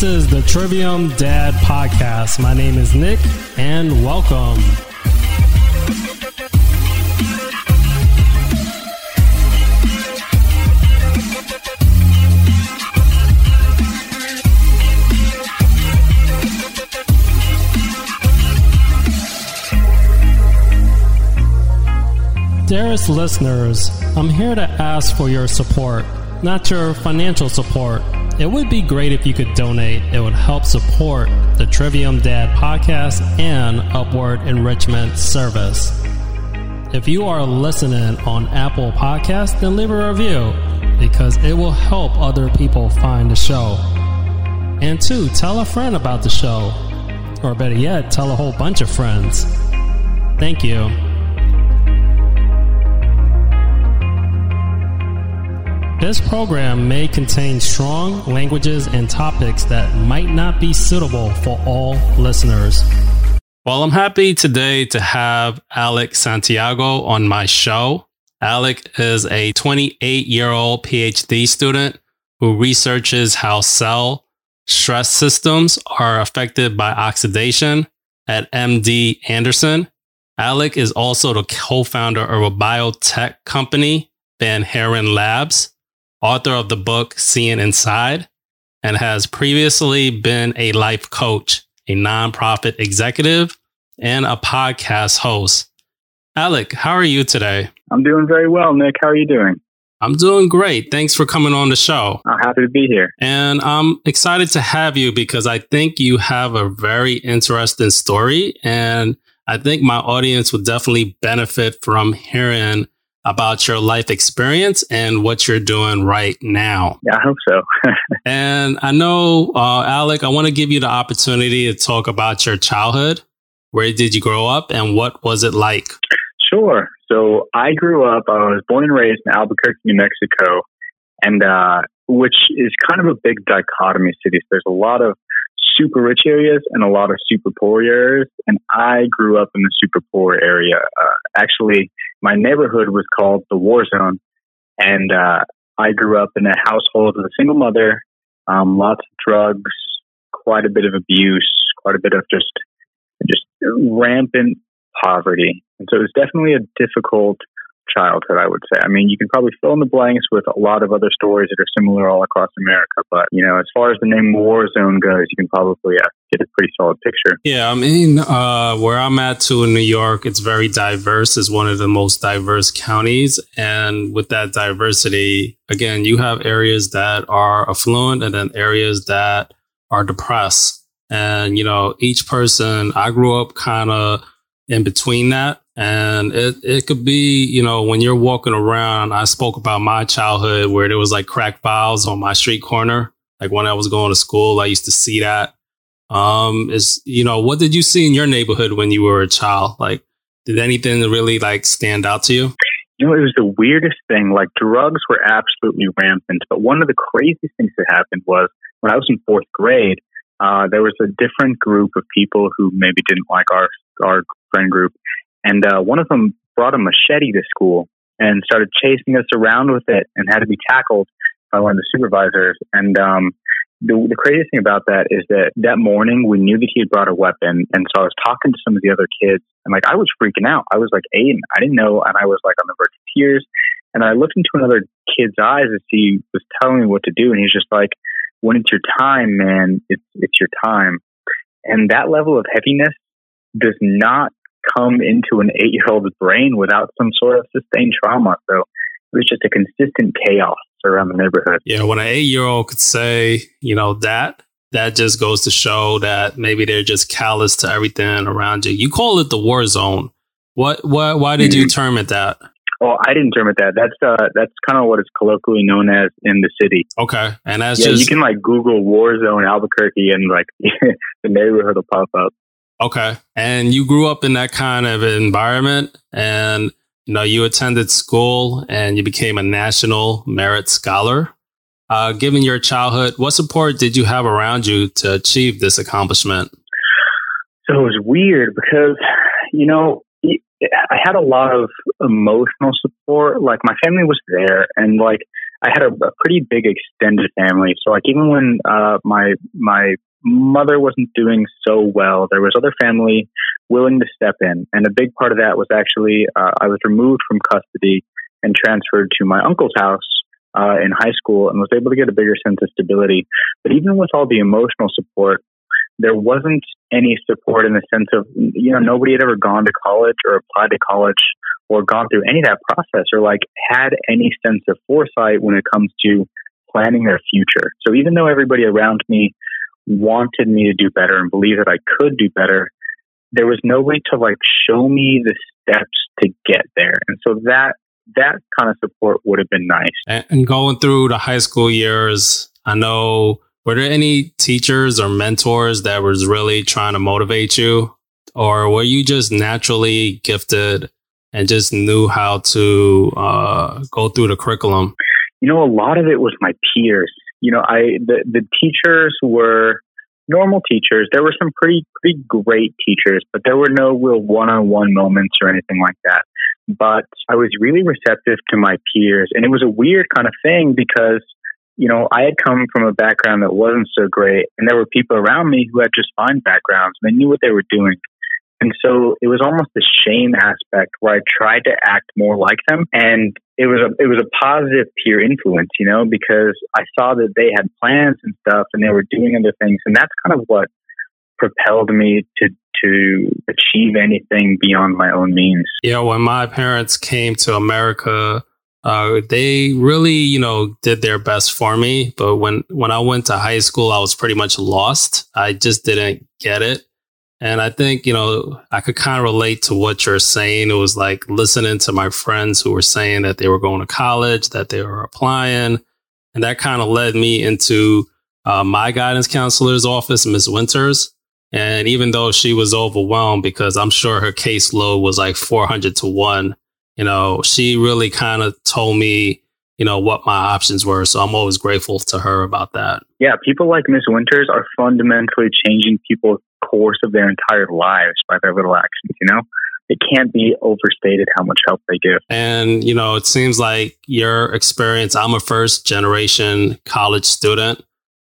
This is the Trivium Dad Podcast. My name is Nick, and welcome. Dearest listeners, I'm here to ask for your support, not your financial support. It would be great if you could donate. It would help support the Trivium Dad podcast and Upward Enrichment Service. If you are listening on Apple Podcasts, then leave a review because it will help other people find the show. And two, tell a friend about the show. Or better yet, tell a whole bunch of friends. Thank you. This program may contain strong languages and topics that might not be suitable for all listeners. Well, I'm happy today to have Alec Santiago on my show. Alec is a 28 year old PhD student who researches how cell stress systems are affected by oxidation at MD Anderson. Alec is also the co founder of a biotech company, Van Haren Labs author of the book Seeing Inside, and has previously been a life coach, a nonprofit executive, and a podcast host. Alec, how are you today? I'm doing very well, Nick. How are you doing? I'm doing great. Thanks for coming on the show. I'm happy to be here. And I'm excited to have you because I think you have a very interesting story. And I think my audience would definitely benefit from hearing about your life experience and what you're doing right now. Yeah, I hope so. and I know, uh, Alec, I want to give you the opportunity to talk about your childhood. Where did you grow up and what was it like? Sure. So I grew up, I was born and raised in Albuquerque, New Mexico, and uh, which is kind of a big dichotomy city. So there's a lot of super rich areas and a lot of super poor areas. And I grew up in the super poor area. Uh, actually, my neighborhood was called the War Zone. And uh, I grew up in a household with a single mother, um, lots of drugs, quite a bit of abuse, quite a bit of just just rampant poverty. And so it was definitely a difficult childhood, I would say. I mean, you can probably fill in the blanks with a lot of other stories that are similar all across America. But, you know, as far as the name War Zone goes, you can probably uh, get a pretty solid picture. Yeah, I mean, uh, where I'm at too in New York, it's very diverse. It's one of the most diverse counties. And with that diversity, again, you have areas that are affluent and then areas that are depressed. And, you know, each person, I grew up kind of in between that. And it, it could be, you know, when you're walking around, I spoke about my childhood where there was like crack vials on my street corner. Like when I was going to school, I used to see that. Um, is, you know, what did you see in your neighborhood when you were a child? Like, did anything really like stand out to you? You know, it was the weirdest thing. Like drugs were absolutely rampant. But one of the craziest things that happened was when I was in fourth grade, uh, there was a different group of people who maybe didn't like our our friend group, and uh, one of them brought a machete to school and started chasing us around with it and had to be tackled by one of the supervisors. And um, the, the craziest thing about that is that that morning we knew that he had brought a weapon. And so I was talking to some of the other kids and like I was freaking out. I was like eight and I didn't know. And I was like on the verge of tears. And I looked into another kid's eyes as he was telling me what to do. And he's just like, when it's your time, man, it's, it's your time. And that level of heaviness does not come into an eight year old's brain without some sort of sustained trauma. So it was just a consistent chaos around the neighborhood. Yeah, when an eight year old could say, you know, that, that just goes to show that maybe they're just callous to everything around you. You call it the war zone. What, what, why did mm-hmm. you term it that? Oh, I didn't term it that. That's uh, that's kind of what it's colloquially known as in the city. Okay, and that's yeah, just you can like Google war zone Albuquerque and like the neighborhood will pop up. Okay. And you grew up in that kind of environment and you know you attended school and you became a national merit scholar. Uh, given your childhood, what support did you have around you to achieve this accomplishment? So it was weird because, you know, I had a lot of emotional support. Like my family was there, and like I had a, a pretty big extended family. So like even when uh, my my mother wasn't doing so well, there was other family willing to step in, and a big part of that was actually uh, I was removed from custody and transferred to my uncle's house uh, in high school and was able to get a bigger sense of stability. But even with all the emotional support, there wasn't any support in the sense of, you know, nobody had ever gone to college or applied to college or gone through any of that process or like had any sense of foresight when it comes to planning their future. So even though everybody around me wanted me to do better and believed that I could do better, there was no way to like show me the steps to get there. And so that that kind of support would have been nice. And going through the high school years, I know were there any teachers or mentors that was really trying to motivate you or were you just naturally gifted and just knew how to uh, go through the curriculum? You know, a lot of it was my peers. You know, I the, the teachers were normal teachers. There were some pretty pretty great teachers, but there were no real one on one moments or anything like that. But I was really receptive to my peers, and it was a weird kind of thing because you know, I had come from a background that wasn't so great, and there were people around me who had just fine backgrounds. And they knew what they were doing. And so it was almost a shame aspect where I tried to act more like them. And it was a, it was a positive peer influence, you know, because I saw that they had plans and stuff and they were doing other things. And that's kind of what propelled me to, to achieve anything beyond my own means. Yeah. When my parents came to America, uh, they really, you know, did their best for me. But when, when I went to high school, I was pretty much lost. I just didn't get it. And I think, you know, I could kind of relate to what you're saying. It was like listening to my friends who were saying that they were going to college, that they were applying. And that kind of led me into uh, my guidance counselor's office, Miss Winters. And even though she was overwhelmed because I'm sure her caseload was like 400 to one, you know, she really kind of told me, you know, what my options were. So I'm always grateful to her about that. Yeah, people like Miss Winters are fundamentally changing people's course of their entire lives by their little actions, you know? It can't be overstated how much help they give. And, you know, it seems like your experience, I'm a first generation college student.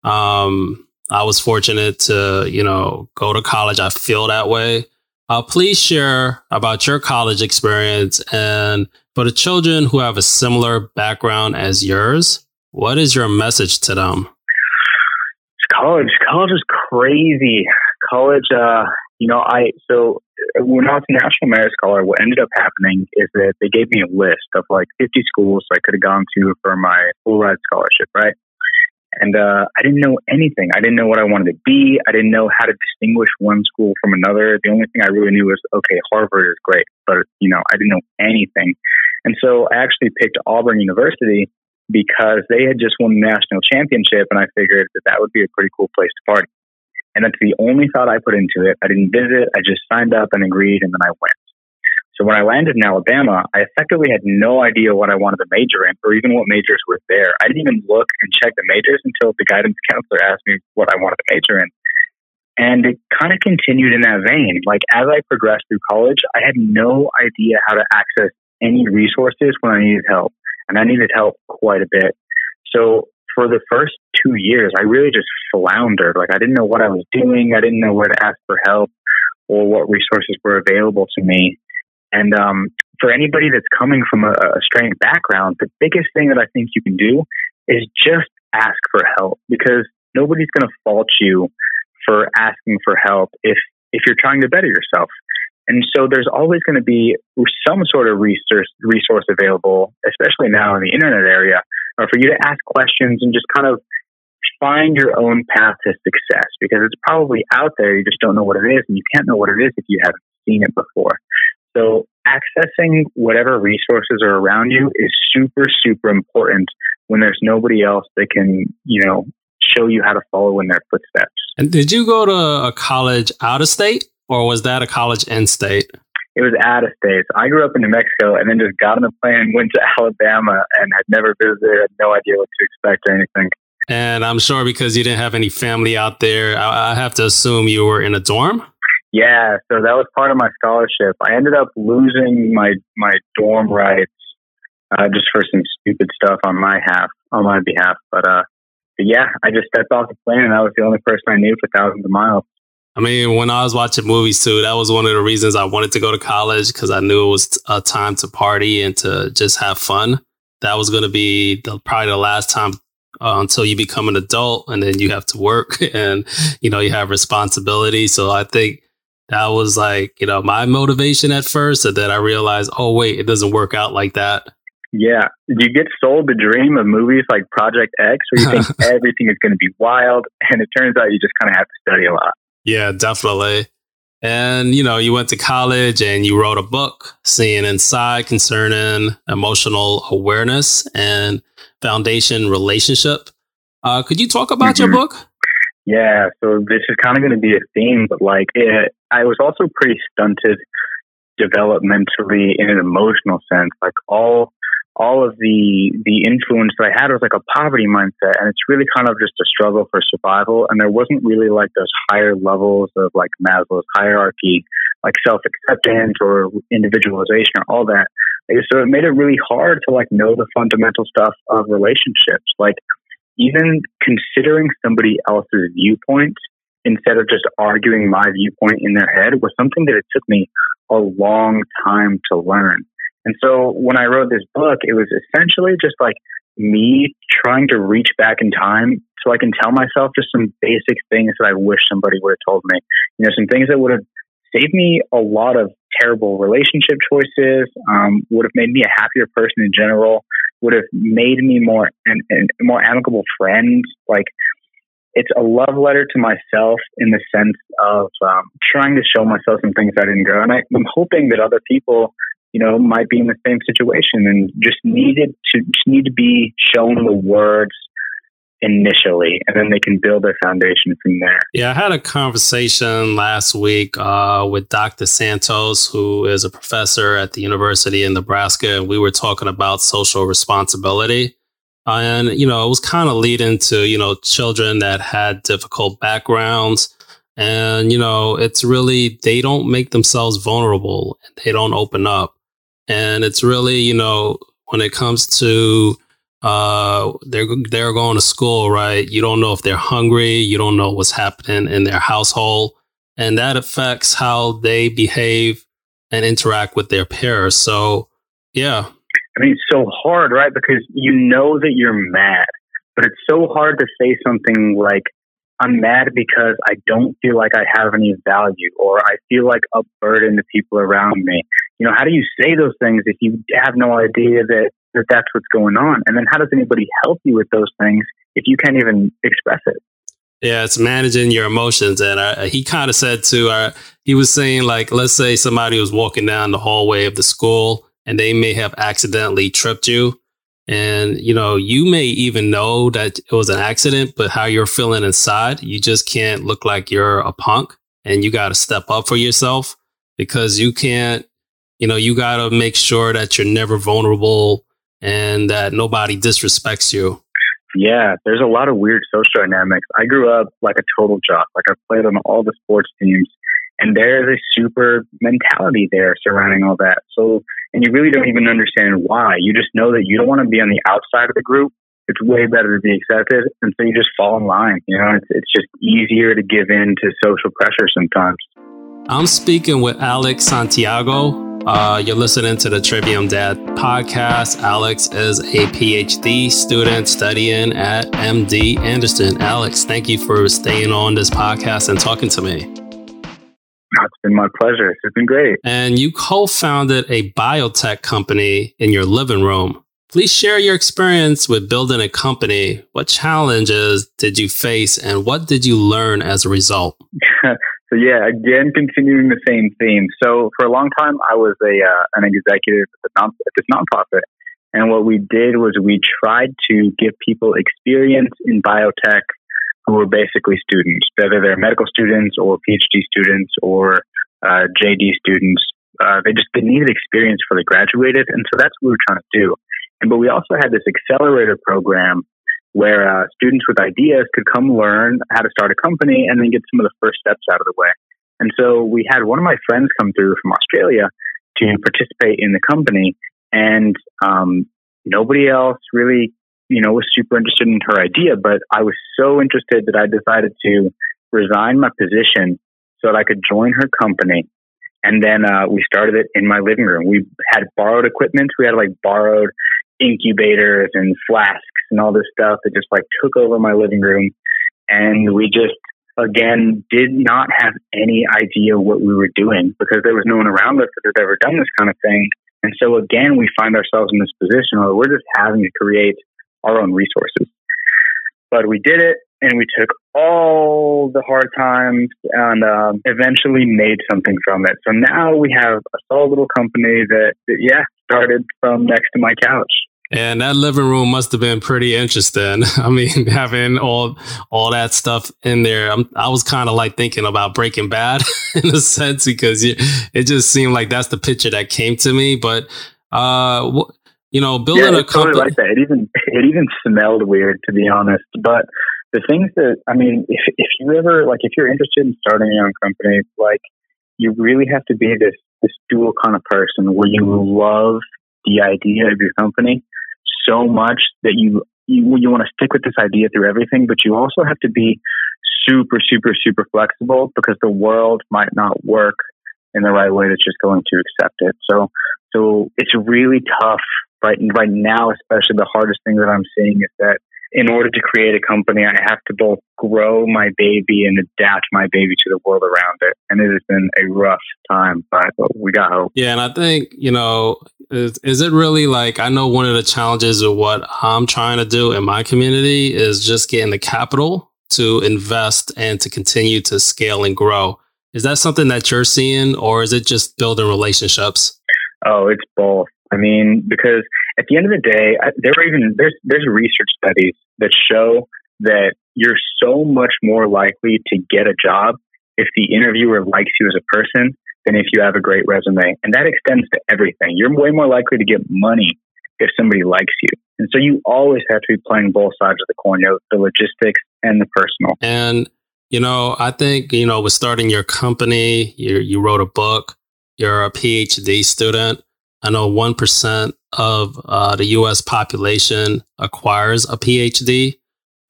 Um, I was fortunate to, you know, go to college. I feel that way. Uh, please share about your college experience and for the children who have a similar background as yours, what is your message to them? College, college is crazy. College, uh, you know, I so when I was a National Merit Scholar, what ended up happening is that they gave me a list of like 50 schools I could have gone to for my full ride scholarship, right? And uh, I didn't know anything. I didn't know what I wanted to be. I didn't know how to distinguish one school from another. The only thing I really knew was, okay, Harvard is great, but you know, I didn't know anything. And so I actually picked Auburn University because they had just won the national championship, and I figured that that would be a pretty cool place to party. And that's the only thought I put into it. I didn't visit. I just signed up and agreed, and then I went. So when I landed in Alabama, I effectively had no idea what I wanted to major in or even what majors were there. I didn't even look and check the majors until the guidance counselor asked me what I wanted to major in. And it kind of continued in that vein. Like as I progressed through college, I had no idea how to access any resources when I needed help. And I needed help quite a bit. So for the first two years, I really just floundered. Like I didn't know what I was doing. I didn't know where to ask for help or what resources were available to me. And um, for anybody that's coming from a, a strange background, the biggest thing that I think you can do is just ask for help because nobody's going to fault you for asking for help if if you're trying to better yourself. And so there's always going to be some sort of resource resource available, especially now in the internet area, uh, for you to ask questions and just kind of find your own path to success because it's probably out there. You just don't know what it is, and you can't know what it is if you haven't seen it before. So accessing whatever resources are around you is super, super important when there's nobody else that can, you know, show you how to follow in their footsteps. And did you go to a college out of state or was that a college in state? It was out of state. So I grew up in New Mexico and then just got on a plane, went to Alabama and had never visited, had no idea what to expect or anything. And I'm sure because you didn't have any family out there, I have to assume you were in a dorm? Yeah, so that was part of my scholarship. I ended up losing my my dorm rights uh, just for some stupid stuff on my half. on my behalf. But uh, but yeah, I just stepped off the plane, and I was the only person I knew for thousands of miles. I mean, when I was watching movies too, that was one of the reasons I wanted to go to college because I knew it was a time to party and to just have fun. That was going to be the, probably the last time uh, until you become an adult and then you have to work and, you know, you have responsibility. So I think that was like, you know, my motivation at first. And then I realized, oh, wait, it doesn't work out like that. Yeah. You get sold the dream of movies like Project X where you think everything is going to be wild and it turns out you just kind of have to study a lot? Yeah, definitely. And, you know, you went to college and you wrote a book, Seeing Inside, concerning emotional awareness and foundation relationship. Uh, could you talk about mm-hmm. your book? Yeah, so this is kind of going to be a theme, but like it, I was also pretty stunted developmentally in an emotional sense. Like all all of the the influence that I had was like a poverty mindset, and it's really kind of just a struggle for survival. And there wasn't really like those higher levels of like Maslow's hierarchy, like self acceptance or individualization or all that. So it made it really hard to like know the fundamental stuff of relationships, like even considering somebody else's viewpoint instead of just arguing my viewpoint in their head was something that it took me a long time to learn. And so when I wrote this book, it was essentially just like me trying to reach back in time so I can tell myself just some basic things that I wish somebody would have told me. You know, some things that would have saved me a lot of terrible relationship choices, um, would have made me a happier person in general, would have made me more and more amicable friend. Like it's a love letter to myself in the sense of um, trying to show myself some things I didn't go. And I, I'm hoping that other people you know, might be in the same situation and just needed to just need to be shown the words initially and then they can build their foundation from there. Yeah, I had a conversation last week uh, with Dr. Santos, who is a professor at the University in Nebraska, and we were talking about social responsibility. and, you know, it was kind of leading to, you know, children that had difficult backgrounds. And, you know, it's really, they don't make themselves vulnerable. They don't open up. And it's really, you know, when it comes to uh they're they're going to school, right? You don't know if they're hungry, you don't know what's happening in their household, and that affects how they behave and interact with their peers. So, yeah. I mean, it's so hard, right? Because you know that you're mad, but it's so hard to say something like, I'm mad because I don't feel like I have any value or I feel like a burden to people around me. You know, how do you say those things if you have no idea that, that that's what's going on? And then how does anybody help you with those things if you can't even express it? Yeah, it's managing your emotions. And uh, he kind of said to, uh, he was saying, like, let's say somebody was walking down the hallway of the school and they may have accidentally tripped you and, you know, you may even know that it was an accident, but how you're feeling inside, you just can't look like you're a punk and you got to step up for yourself because you can't, you know, you got to make sure that you're never vulnerable and that nobody disrespects you. Yeah, there's a lot of weird social dynamics. I grew up like a total jock. Like I played on all the sports teams and there's a super mentality there surrounding all that. So, and you really don't even understand why. You just know that you don't want to be on the outside of the group. It's way better to be accepted. And so you just fall in line. You know, it's, it's just easier to give in to social pressure sometimes. I'm speaking with Alex Santiago. Uh, you're listening to the Trivium Dad podcast. Alex is a PhD student studying at MD Anderson. Alex, thank you for staying on this podcast and talking to me. It's been my pleasure. It's been great. And you co founded a biotech company in your living room. Please share your experience with building a company. What challenges did you face and what did you learn as a result? so yeah, again, continuing the same theme. So for a long time, I was a uh, an executive at, non- at this nonprofit, and what we did was we tried to give people experience in biotech who were basically students, whether they're medical students or PhD students or uh, JD students. Uh, they just they needed experience before they graduated, and so that's what we were trying to do. And but we also had this accelerator program where uh, students with ideas could come learn how to start a company and then get some of the first steps out of the way. And so we had one of my friends come through from Australia to participate in the company, and um, nobody else really you know, was super interested in her idea, but I was so interested that I decided to resign my position so that I could join her company. And then uh, we started it in my living room. We had borrowed equipment. We had like borrowed incubators and flasks and all this stuff that just like took over my living room. And we just, again, did not have any idea what we were doing because there was no one around us that had ever done this kind of thing. And so again, we find ourselves in this position where we're just having to create our own resources. But we did it and we took all the hard times and um, eventually made something from it. So now we have a solid little company that, that, yeah, started from next to my couch. And that living room must have been pretty interesting. I mean, having all all that stuff in there. I'm, i was kind of like thinking about Breaking Bad in a sense because you, it just seemed like that's the picture that came to me. But uh, you know, building yeah, a company totally like that. It even it even smelled weird to be honest. But the things that I mean, if if you ever like if you're interested in starting your own company, like you really have to be this this dual kind of person where you love the idea of your company so much that you you, you want to stick with this idea through everything, but you also have to be super, super, super flexible because the world might not work in the right way that's just going to accept it. So, so it's really tough right right now, especially the hardest thing that I'm seeing is that in order to create a company, I have to both grow my baby and adapt my baby to the world around it. And it has been a rough time, but we got hope. Yeah. And I think, you know, is, is it really like, I know one of the challenges of what I'm trying to do in my community is just getting the capital to invest and to continue to scale and grow. Is that something that you're seeing or is it just building relationships? Oh, it's both. I mean, because at the end of the day, there are even there's there's research studies that show that you're so much more likely to get a job if the interviewer likes you as a person than if you have a great resume, and that extends to everything. You're way more likely to get money if somebody likes you, and so you always have to be playing both sides of the coin, you know, the logistics and the personal. And you know, I think you know, with starting your company, you you wrote a book, you're a PhD student I know 1% of uh, the US population acquires a PhD.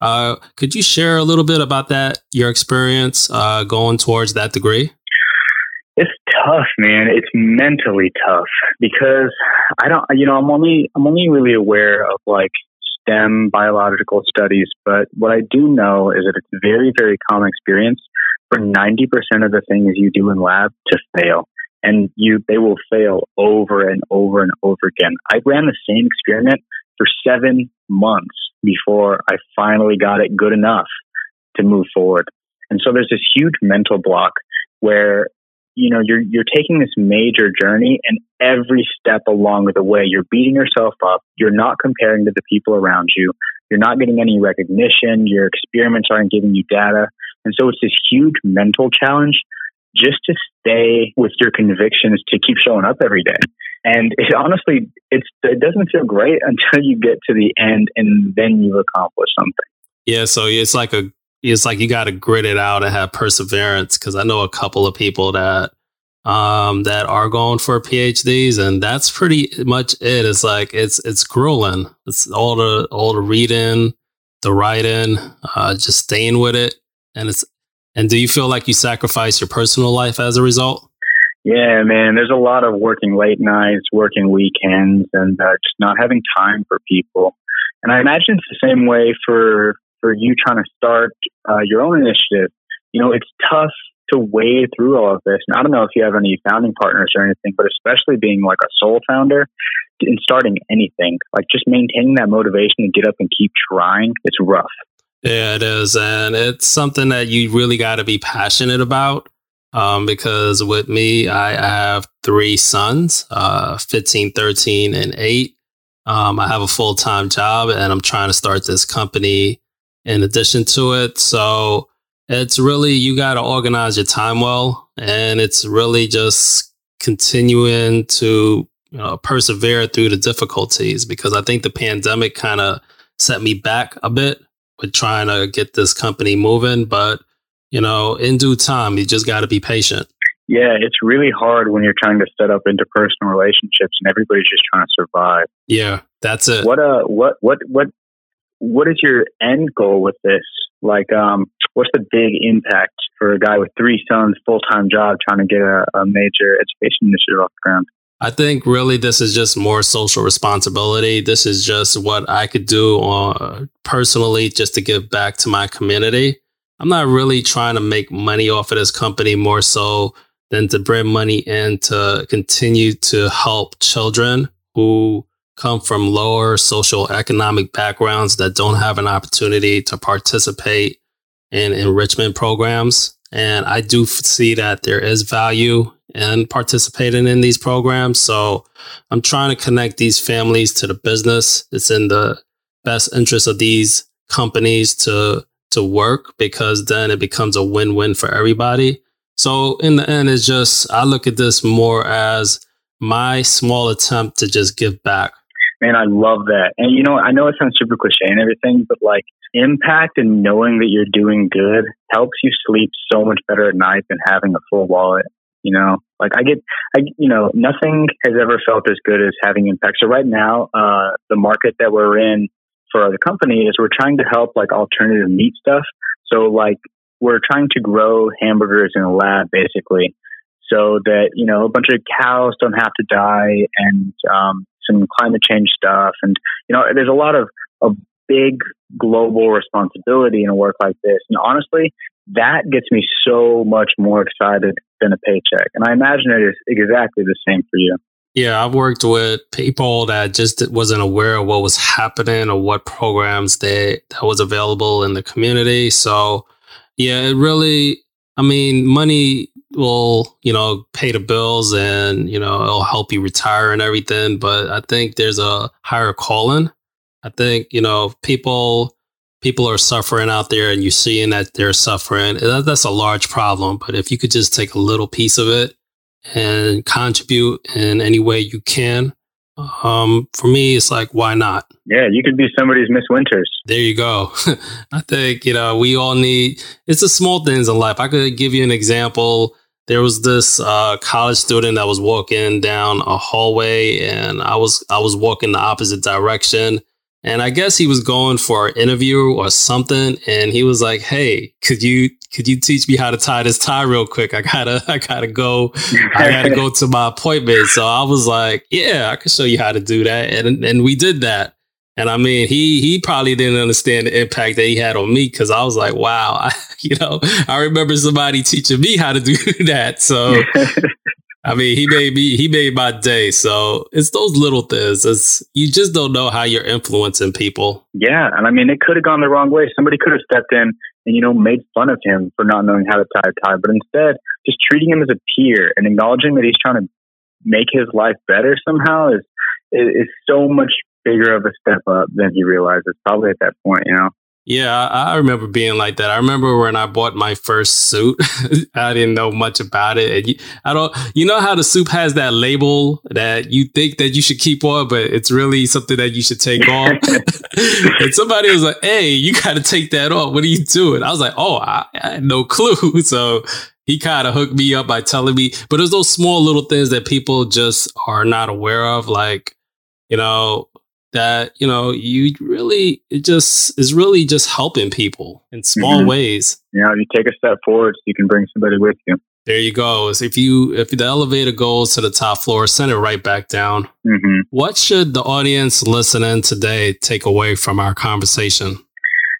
Uh, could you share a little bit about that, your experience uh, going towards that degree? It's tough, man. It's mentally tough because I don't, you know, I'm only, I'm only really aware of like STEM biological studies, but what I do know is that it's very, very common experience for 90% of the things you do in lab to fail and you they will fail over and over and over again. I ran the same experiment for seven months before I finally got it good enough to move forward. And so there's this huge mental block where you know you're you're taking this major journey and every step along the way you're beating yourself up you're not comparing to the people around you you're not getting any recognition your experiments aren't giving you data and so it's this huge mental challenge just to stay with your convictions to keep showing up every day. And it, honestly, it's it doesn't feel great until you get to the end and then you've accomplished something. Yeah, so it's like a it's like you got to grit it out and have perseverance because I know a couple of people that um that are going for PhDs and that's pretty much it. It's like it's it's grueling. It's all the all the reading, the writing, uh just staying with it. And it's and do you feel like you sacrifice your personal life as a result? Yeah, man. There's a lot of working late nights, working weekends, and uh, just not having time for people. And I imagine it's the same way for for you trying to start uh, your own initiative. You know, it's tough to wade through all of this. And I don't know if you have any founding partners or anything, but especially being like a sole founder in starting anything, like just maintaining that motivation to get up and keep trying, it's rough. Yeah, it is. And it's something that you really got to be passionate about. Um, because with me, I, have three sons, uh, 15, 13, and 8. Um, I have a full time job and I'm trying to start this company in addition to it. So it's really, you got to organize your time well. And it's really just continuing to you know, persevere through the difficulties because I think the pandemic kind of set me back a bit with trying to get this company moving. But, you know, in due time, you just got to be patient. Yeah, it's really hard when you're trying to set up interpersonal relationships and everybody's just trying to survive. Yeah, that's it. What uh what what what what is your end goal with this? Like, um, what's the big impact for a guy with three sons, full time job, trying to get a, a major education initiative off the ground? I think really this is just more social responsibility. This is just what I could do uh, personally just to give back to my community. I'm not really trying to make money off of this company more so than to bring money in to continue to help children who come from lower social economic backgrounds that don't have an opportunity to participate in enrichment programs. And I do see that there is value in participating in these programs. So I'm trying to connect these families to the business. It's in the best interest of these companies to to work because then it becomes a win-win for everybody. So in the end, it's just I look at this more as my small attempt to just give back. Man, I love that. And you know, I know it sounds super cliche and everything, but like impact and knowing that you're doing good helps you sleep so much better at night than having a full wallet. You know, like I get, I you know, nothing has ever felt as good as having impact. So right now, uh, the market that we're in for the company is we're trying to help like alternative meat stuff. So like we're trying to grow hamburgers in a lab basically so that, you know, a bunch of cows don't have to die and um, some climate change stuff. And, you know, there's a lot of, of big global responsibility in a work like this. And honestly, that gets me so much more excited than a paycheck. And I imagine it is exactly the same for you. Yeah, I've worked with people that just wasn't aware of what was happening or what programs they that was available in the community. So yeah, it really I mean, money will, you know, pay the bills and, you know, it'll help you retire and everything. But I think there's a higher calling. I think, you know, people people are suffering out there and you're seeing that they're suffering. That's a large problem. But if you could just take a little piece of it and contribute in any way you can. Um, for me, it's like, why not? Yeah, you could be somebody's Miss Winters. There you go. I think, you know, we all need, it's the small things in life. I could give you an example. There was this uh, college student that was walking down a hallway and I was, I was walking the opposite direction and I guess he was going for an interview or something. And he was like, Hey, could you, could you teach me how to tie this tie real quick? I gotta, I gotta go, I gotta go to my appointment. So I was like, yeah, I can show you how to do that. And, and we did that. And I mean, he, he probably didn't understand the impact that he had on me. Cause I was like, wow, I, you know, I remember somebody teaching me how to do that. So I mean, he made me he made my day. So it's those little things. It's you just don't know how you're influencing people. Yeah, and I mean, it could have gone the wrong way. Somebody could have stepped in and you know made fun of him for not knowing how to tie a tie, but instead just treating him as a peer and acknowledging that he's trying to make his life better somehow is is so much bigger of a step up than he realizes. Probably at that point, you know. Yeah, I remember being like that. I remember when I bought my first suit. I didn't know much about it. And you, I don't. You know how the suit has that label that you think that you should keep on, but it's really something that you should take off. and somebody was like, "Hey, you got to take that off. What are you doing?" I was like, "Oh, I, I had no clue." So he kind of hooked me up by telling me. But there's those small little things that people just are not aware of, like you know that you know you really it just is really just helping people in small mm-hmm. ways. You know you take a step forward so you can bring somebody with you. There you go. So if you if the elevator goes to the top floor send it right back down. Mm-hmm. what should the audience listening today take away from our conversation?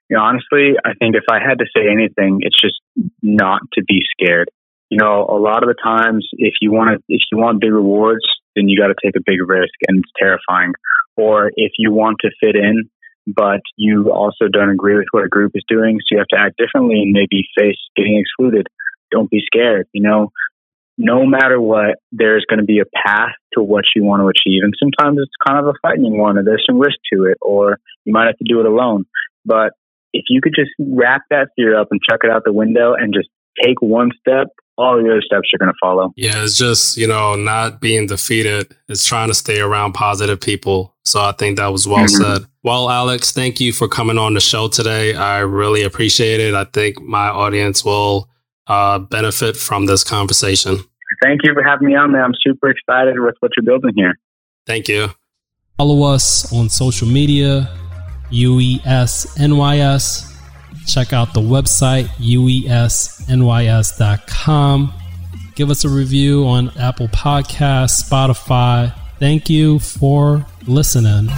You know honestly i think if i had to say anything it's just not to be scared. You know a lot of the times if you want to if you want big rewards then you got to take a big risk and it's terrifying or if you want to fit in, but you also don't agree with what a group is doing, so you have to act differently and maybe face getting excluded. Don't be scared. You know, no matter what, there's going to be a path to what you want to achieve. And sometimes it's kind of a frightening one, or there's some risk to it, or you might have to do it alone. But if you could just wrap that fear up and chuck it out the window and just take one step all the other steps are going to follow. Yeah, it's just, you know, not being defeated. It's trying to stay around positive people. So I think that was well mm-hmm. said. Well, Alex, thank you for coming on the show today. I really appreciate it. I think my audience will uh, benefit from this conversation. Thank you for having me on, man. I'm super excited with what you're building here. Thank you. Follow us on social media UESNYS. Check out the website, uesnys.com. Give us a review on Apple Podcasts, Spotify. Thank you for listening.